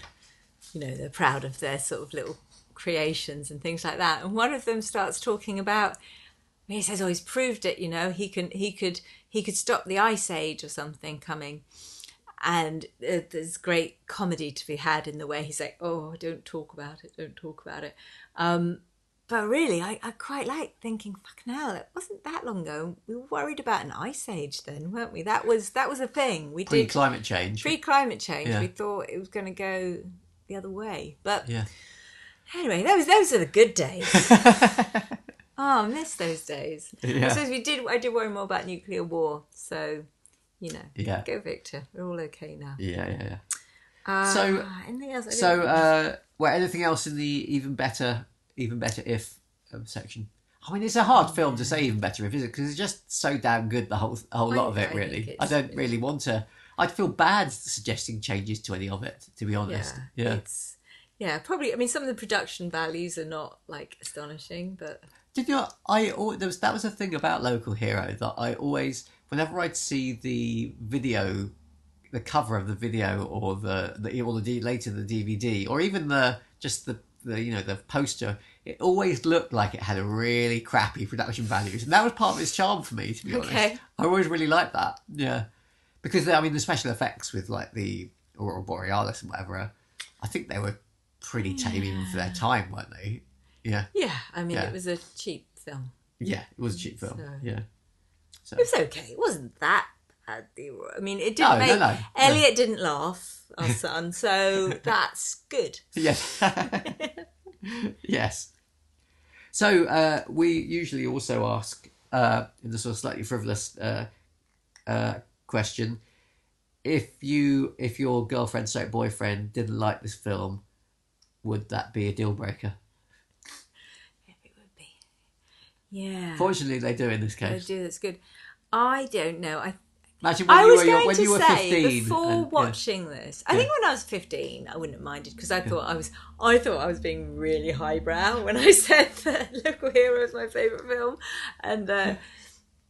you know they're proud of their sort of little creations and things like that. And one of them starts talking about he says, "Oh, he's proved it. You know, he can, he could, he could stop the ice age or something coming." And uh, there's great comedy to be had in the way he's like, "Oh, don't talk about it, don't talk about it." Um, but really, I, I quite like thinking, "Fucking hell, it wasn't that long ago. We were worried about an ice age then, weren't we? That was that was a thing. We pre did climate change pre climate change. Yeah. We thought it was going to go the other way, but yeah Anyway, those those are the good days. oh, I miss those days. Yeah. I suppose we did. I did worry more about nuclear war. So, you know, Yeah. go Victor. We're all okay now. yeah yeah yeah Uh, So- anything else? So, uh, well, anything else in the even better, even better if um, section? I mean, it's a hard film to say even better if, is it? Because it's just so damn good, the whole a whole I- lot of it. think Really, I don't really want to. I'd feel bad suggesting changes to any of it, to be honest. yeah, Yeah. It's, yeah, probably. I mean, some of the production values are not like astonishing, but Did you? Know, I there was that was a thing about Local Hero that I always, whenever I'd see the video, the cover of the video, or the the or the later the DVD, or even the just the the you know the poster, it always looked like it had a really crappy production values, and that was part of its charm for me. To be honest, I always really liked that. Yeah, because I mean the special effects with like the Aurora Borealis and whatever, I think they were pretty tame even for their time, weren't they? Yeah, yeah, I mean, Yeah. it was a cheap film. yeah, it was a cheap film. So- Yeah. So It was okay. It wasn't that bad. I mean, it didn't no, make no, no. Elliot didn't laugh, our son, so that's good. Yes. yes. So uh, we usually also ask uh, in the sort of slightly frivolous uh, uh, question: if you if your girlfriend stroke boyfriend didn't like this film, would that be a deal breaker? It would be. Yeah. Fortunately, they do in this case. do. That's good. I don't know. I Imagine when I you was were going when to you were say fifteen. before and- yeah. watching this. I think when I was fifteen, I wouldn't have minded because I thought I was. I thought I was being really highbrow when I said that Local Hero is my favorite film, and uh,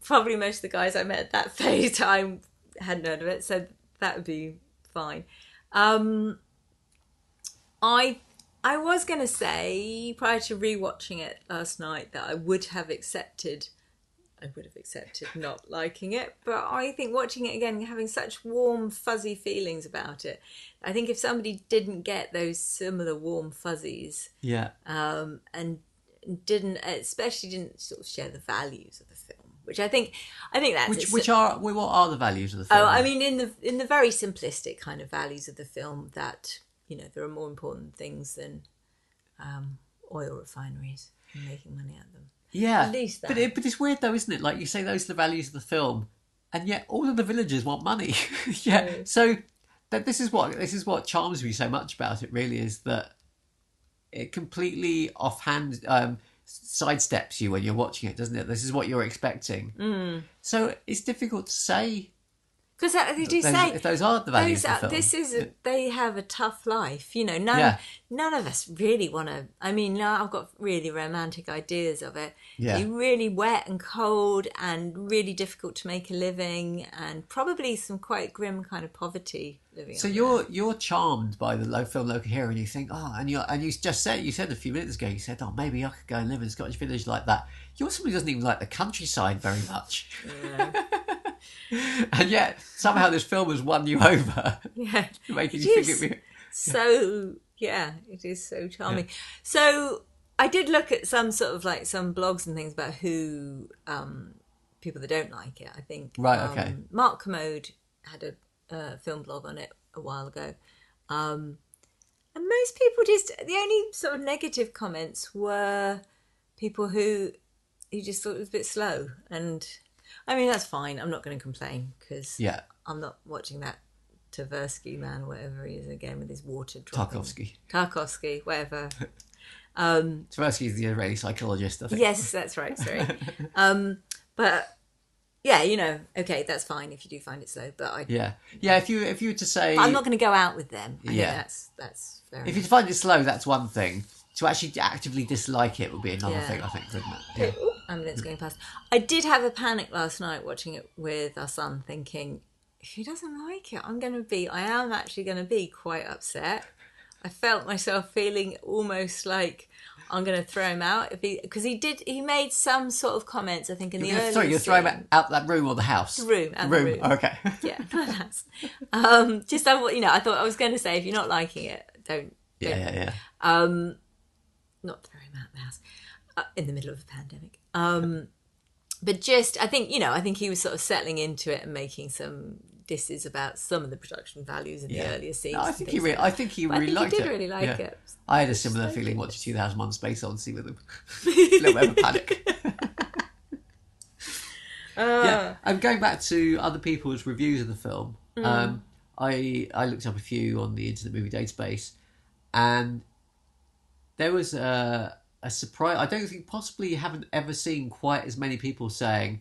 probably most of the guys I met at that phase time hadn't heard of it, so that would be fine. Um, I I was going to say prior to rewatching it last night that I would have accepted I would have accepted not liking it, but I think watching it again, having such warm, fuzzy feelings about it, I think if somebody didn't get those similar warm fuzzies yeah. um, and didn't, especially didn't sort of share the values of the film, which I think, I think that's Which which are what are the values of the film? Oh, I mean, in the in the very simplistic kind of values of the film, that you know there are more important things than um, oil refineries and making money out of them. Yeah. at least But it, but it's weird though, isn't it? Like you say, those are the values of the film, and yet all of the villagers want money. yeah. So that this is what this is what charms me so much about it. Really, is that it completely offhand um, sidesteps you when you're watching it, doesn't it? This is what you're expecting. Mm. So it's difficult to say Because they do those, say if those are the values those of the film. this is a, they have a tough life. You know, none Yeah. None of us really want to. I mean, now I've got really romantic ideas of it. Yeah. You're really wet and cold and really difficult to make a living, and probably some quite grim kind of poverty living. So you're you're charmed by the low film local hero, and you think, oh, and you and you just said you said a few minutes ago, you said, oh, maybe I could go and live in a Scottish village like that. You're somebody who doesn't even like the countryside very much, and yet somehow this film has won you over, yeah. making It you think it. So yeah it is so charming. So i did look at some sort of like some blogs and things about who um people that don't like it. I think Right, um, okay. Mark Kermode had a uh, film blog on it a while ago. Um and most people just the only sort of negative comments were people who who just thought it was a bit slow. And i mean that's fine. I'm not going to complain because Yeah, I'm not watching that Tversky man or whatever he is again with his water. Tarkovsky. Tarkovsky, whatever. Um, Tversky is the Israeli psychologist, I think. yes, that's right. Sorry. Um, but yeah, you know, okay, that's fine if you do find it slow. But I, Yeah, yeah. If you if you were to say, I'm not going to go out with them. I Yeah. that's that's fair. if enough. you find it slow, that's one thing. To actually actively dislike it would be another Yeah. thing, I think, wouldn't it? Yeah. ambulance going past. I did have a panic last night watching it with our son, thinking if he doesn't like it, I'm going to be. I am actually going to be quite upset. I felt myself feeling almost like I'm going to throw him out if he because he did. He made some sort of comments. I think in the You're- early Sorry, you're throwing him out that room or the house? The room, out the room. room. Okay. Yeah, that's um, just I, you know. I thought I was going to say if you're not liking it, don't. yeah, don't yeah, yeah. um, not throw him out the house uh, in the middle of a pandemic. Um, but just, I think you know, I think he was sort of settling into it and making some disses about some of the production values in Yeah. the earlier scenes. No, I think he really, like I think he really I think liked he did it. really like Yeah. it. I had a similar like feeling watching 2001: Space Odyssey with him. a little bit of a panic. yeah, and going back to other people's reviews of the film, Mm. um, I I looked up a few on the Internet Movie Database, and there was a, a surprise. I don't think possibly you haven't ever seen quite as many people saying,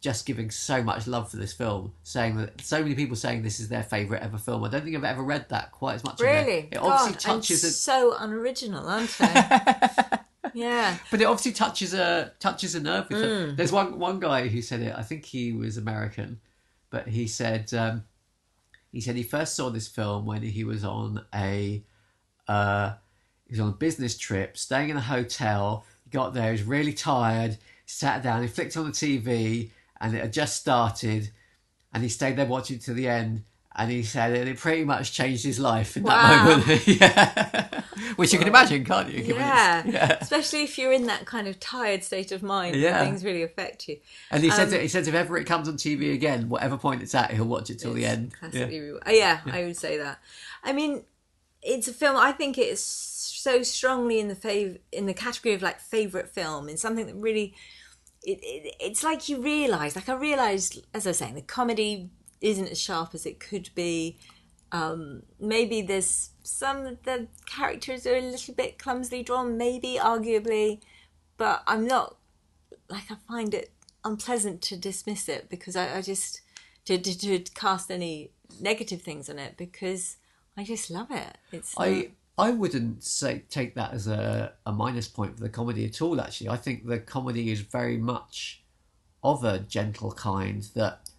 just giving so much love for this film, saying that so many people saying this is their favorite ever film. I don't think I've ever read that quite as much. Really, it obviously God, touches a so unoriginal, aren't they? yeah, but it obviously touches a touches a nerve with Mm. it. There's one one guy who said it. I think he was American, but he said um, he said he first saw this film when he was on a uh, he was on a business trip, staying in a hotel. He got there, he was really tired. Sat down, he flicked on the TV, and it had just started, and he stayed there watching to the end. And he said it, it pretty much changed his life in Wow. that moment. yeah, which you can imagine, can't you? it's- yeah, Especially if you're in that kind of tired state of mind, Yeah. things really affect you. And he Um, says, he says if ever it comes on TV again, whatever point it's at, he'll watch it till the end. Yeah. re- uh, yeah. I would say that. I mean, it's a film. I think it's so strongly in the fav- in the category of like favorite film, and something that really. It, it, it's like you realise, like I realised, as I was saying, the comedy isn't as sharp as it could be. Um, maybe there's some of the characters are a little bit clumsily drawn, maybe arguably, but I'm not like I find it unpleasant to dismiss it because I, I just to, to to cast any negative things on it because I just love it. It's I I wouldn't say take that as a, a minus point for the comedy at all. Actually, I think the comedy is very much of a gentle kind that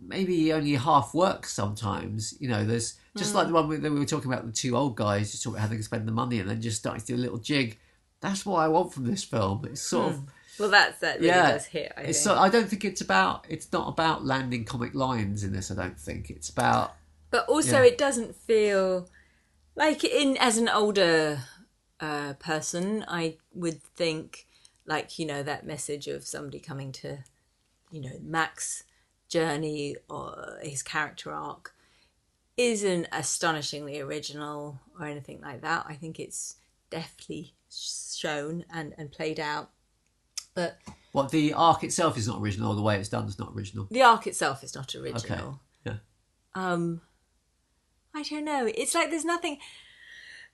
maybe only half works sometimes. You know, there's just like hmm. the one we, that we were talking about the two old guys just talking about how they can spend the money and then just starting to do a little jig. That's what I want from this film. It's sort hmm. of well, that's that really yeah. does hit. I it's so I don't think it's about. It's not about landing comic lines in this. I don't think it's about. but also Yeah. it doesn't feel like in as an older uh, person i would think like you know that message of somebody coming to you know Mac's journey or his character arc isn't astonishingly original or anything like that i think it's deftly shown and and played out but What the arc itself is not original. or The way it's done is not original. the arc itself is not Okay. original Yeah. um i don't know. It's like there's nothing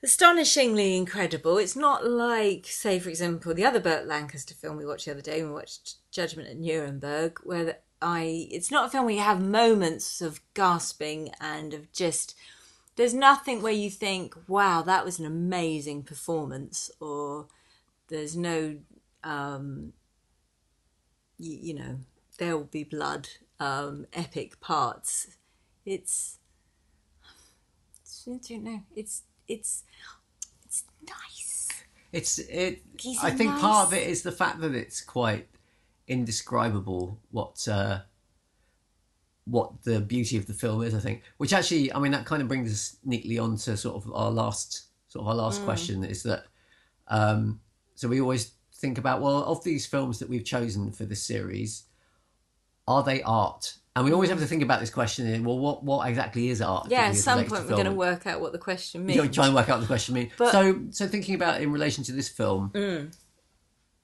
astonishingly incredible. It's not like say for example the other burt lancaster film we watched the other day we watched judgment at nuremberg where i it's not a film where you have moments of gasping and of just there's nothing where you think wow that was an amazing performance or there's no um you, you know there will be blood um epic parts. It's know. It's it's it's nice. It's it. He's I think part of it is the fact that it's quite indescribable what uh, what the beauty of the film is. I think, which actually, I mean, that kind of brings us neatly on to sort of our last sort of our Mm. last question is that. Um, so we always think about well, of these films that we've chosen for this series, are they art? And we always have to think about this question. in, Well, what what exactly is art? Yeah, at some point we're going to work out what the question means. You're trying to work out what the question means. But- so, so thinking about in relation to this film, Mm.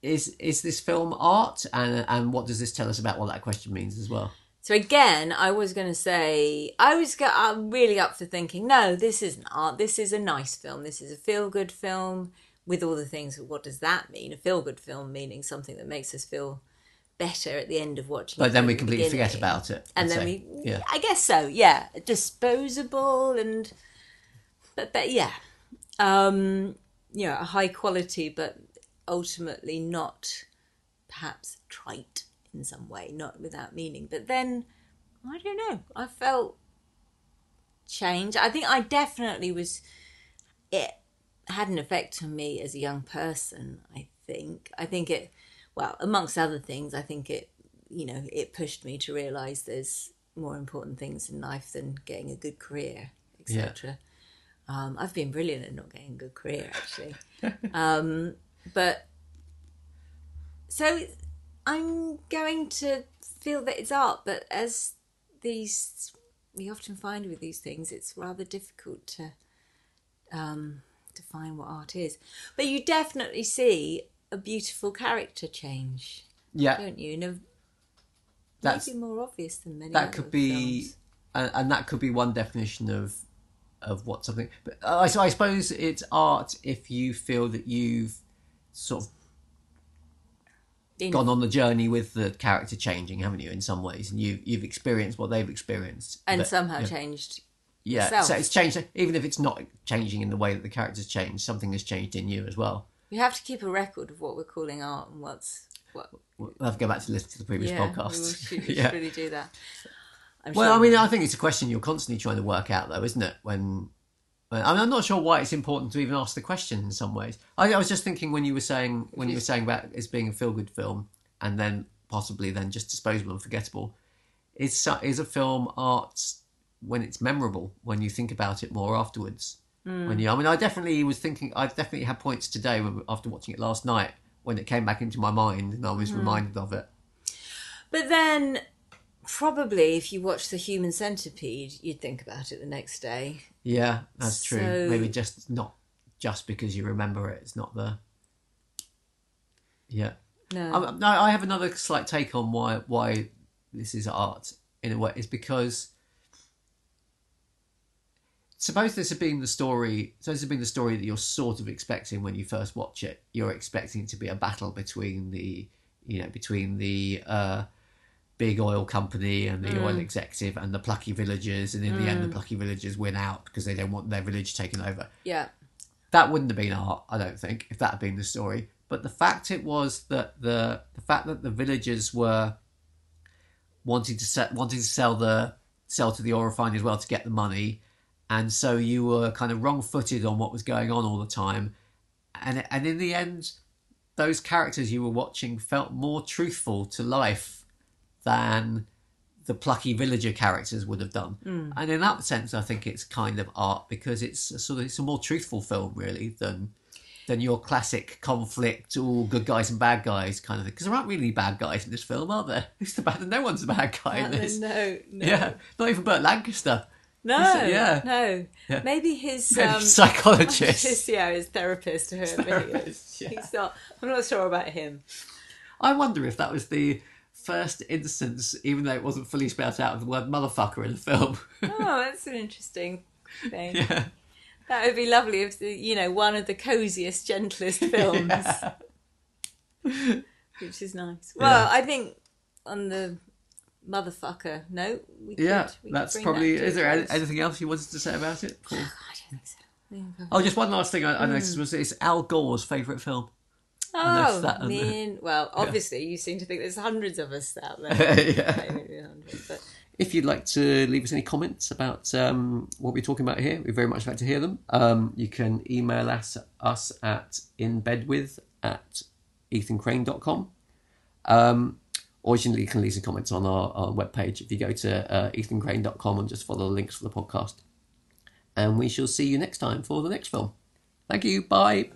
is is this film art, and and what does this tell us about what that question means as well? So again, I was going to say I was go- I'm really up for thinking. No, this isn't art. This is a nice film. This is a feel good film with all the things. What does that mean? A feel good film meaning something that makes us feel better at the end of watching. But then we completely forget about it. and I'd then say. we yeah, i guess so yeah disposable and but but yeah um you know a high quality but ultimately not perhaps trite in some way not without meaning but then i don't know i felt change i think i definitely was it had an effect on me as a young person i think i think it well amongst other things i think it you know it pushed me to realize there's more important things in life than getting a good career etc um, i've been brilliant at not getting a good career actually. Um, but so i'm going to feel that it's art but as these we often find with these things it's rather difficult to um, define what art is. But you definitely see a beautiful character change yeah. don't you? No, That's maybe more obvious than many. that could be, and, and that could be one definition of of what something. But uh, I, so I suppose it's art if you feel that you've sort of In- gone on the journey with the character changing, haven't you? In some ways, and you've you've experienced what they've experienced, and But- somehow yeah. changed. Yeah, itself. so it's changed. Even if it's not changing in the way that the characters change, something has changed in you as well. We have to keep a record of what we're calling art and what's what. We'll have to go back to listen to the previous yeah, we podcast. should, we should yeah. really do that. I'm Well, sure- I mean, I think it's a question you're constantly trying to work out, though, isn't it? When I mean, I'm not sure why it's important to even ask the question in some ways. I, I was just thinking when you were saying when you were saying about it being a feel good film, and then possibly then just disposable and forgettable. Is is a film art when it's memorable when you think about it more afterwards? When you, I mean, I definitely was thinking. I've definitely had points today after watching it last night when it came back into my mind and I was reminded of it. but then probably if you watch the Human Centipede, you'd think about it the next day. Yeah, that's true. Maybe just not just because you remember it. It's not the. Yeah. No, Um, no, I have another slight take on why why this is art. in a way is because suppose this had been the story suppose this had been the story that you're sort of expecting when you first watch it you're expecting it to be a battle between the you know between the uh big oil company and the oil executive and the plucky villagers and in the end the plucky villagers win out because they don't want their village taken over Yeah. that wouldn't have been art, I don't think, if that had been the story. But the fact it was that the the fact that the villagers were wanting to set, wanting to sell the sell to the oil refinery as well to get the money, and so you were kind of wrong footed on what was going on all the time, and and in the end, those characters you were watching felt more truthful to life than the plucky villager characters would have done. And in that sense, I think it's kind of art because it's a sort of it's a more truthful film really than than your classic conflict, all good guys and bad guys kind of thing. Because there aren't really bad guys in this film, are there? Who's the bad? No one's a bad guy in this. no, no, Yeah, not even Burt Lancaster. No, He's- yeah. no. Yeah. Maybe his Maybe um, psychologist. his, yeah, his therapist. Whoever he is. Therapist, yeah. He's not. I'm not sure about him. I wonder if that was the first instance, even though it wasn't fully spelled out, of the word motherfucker in the film. Oh, that's an interesting thing. yeah. That would be lovely if the, you know one of the coziest, gentlest films, which is nice. Well, Yeah. I think on the motherfucker note, we could, Yeah, we that's bring probably. that Is there anything else you wanted to say about it? Cool. I don't think so. Oh, just one last thing I, I noticed was it's Al Gore's favourite film. Oh, that, haven't Well, obviously, you seem to think there's hundreds of us out there. Yeah. But If you'd like to leave us any comments about um, what we're talking about here, we'd very much like to hear them. Um, you can email us, us at inbedwith at ethancrane.com. Um, or you can, leave some comments on our, our webpage if you go to uh, ethancrane.com and just follow the links for the podcast. And we shall see you next time for the next film. Thank you. Bye.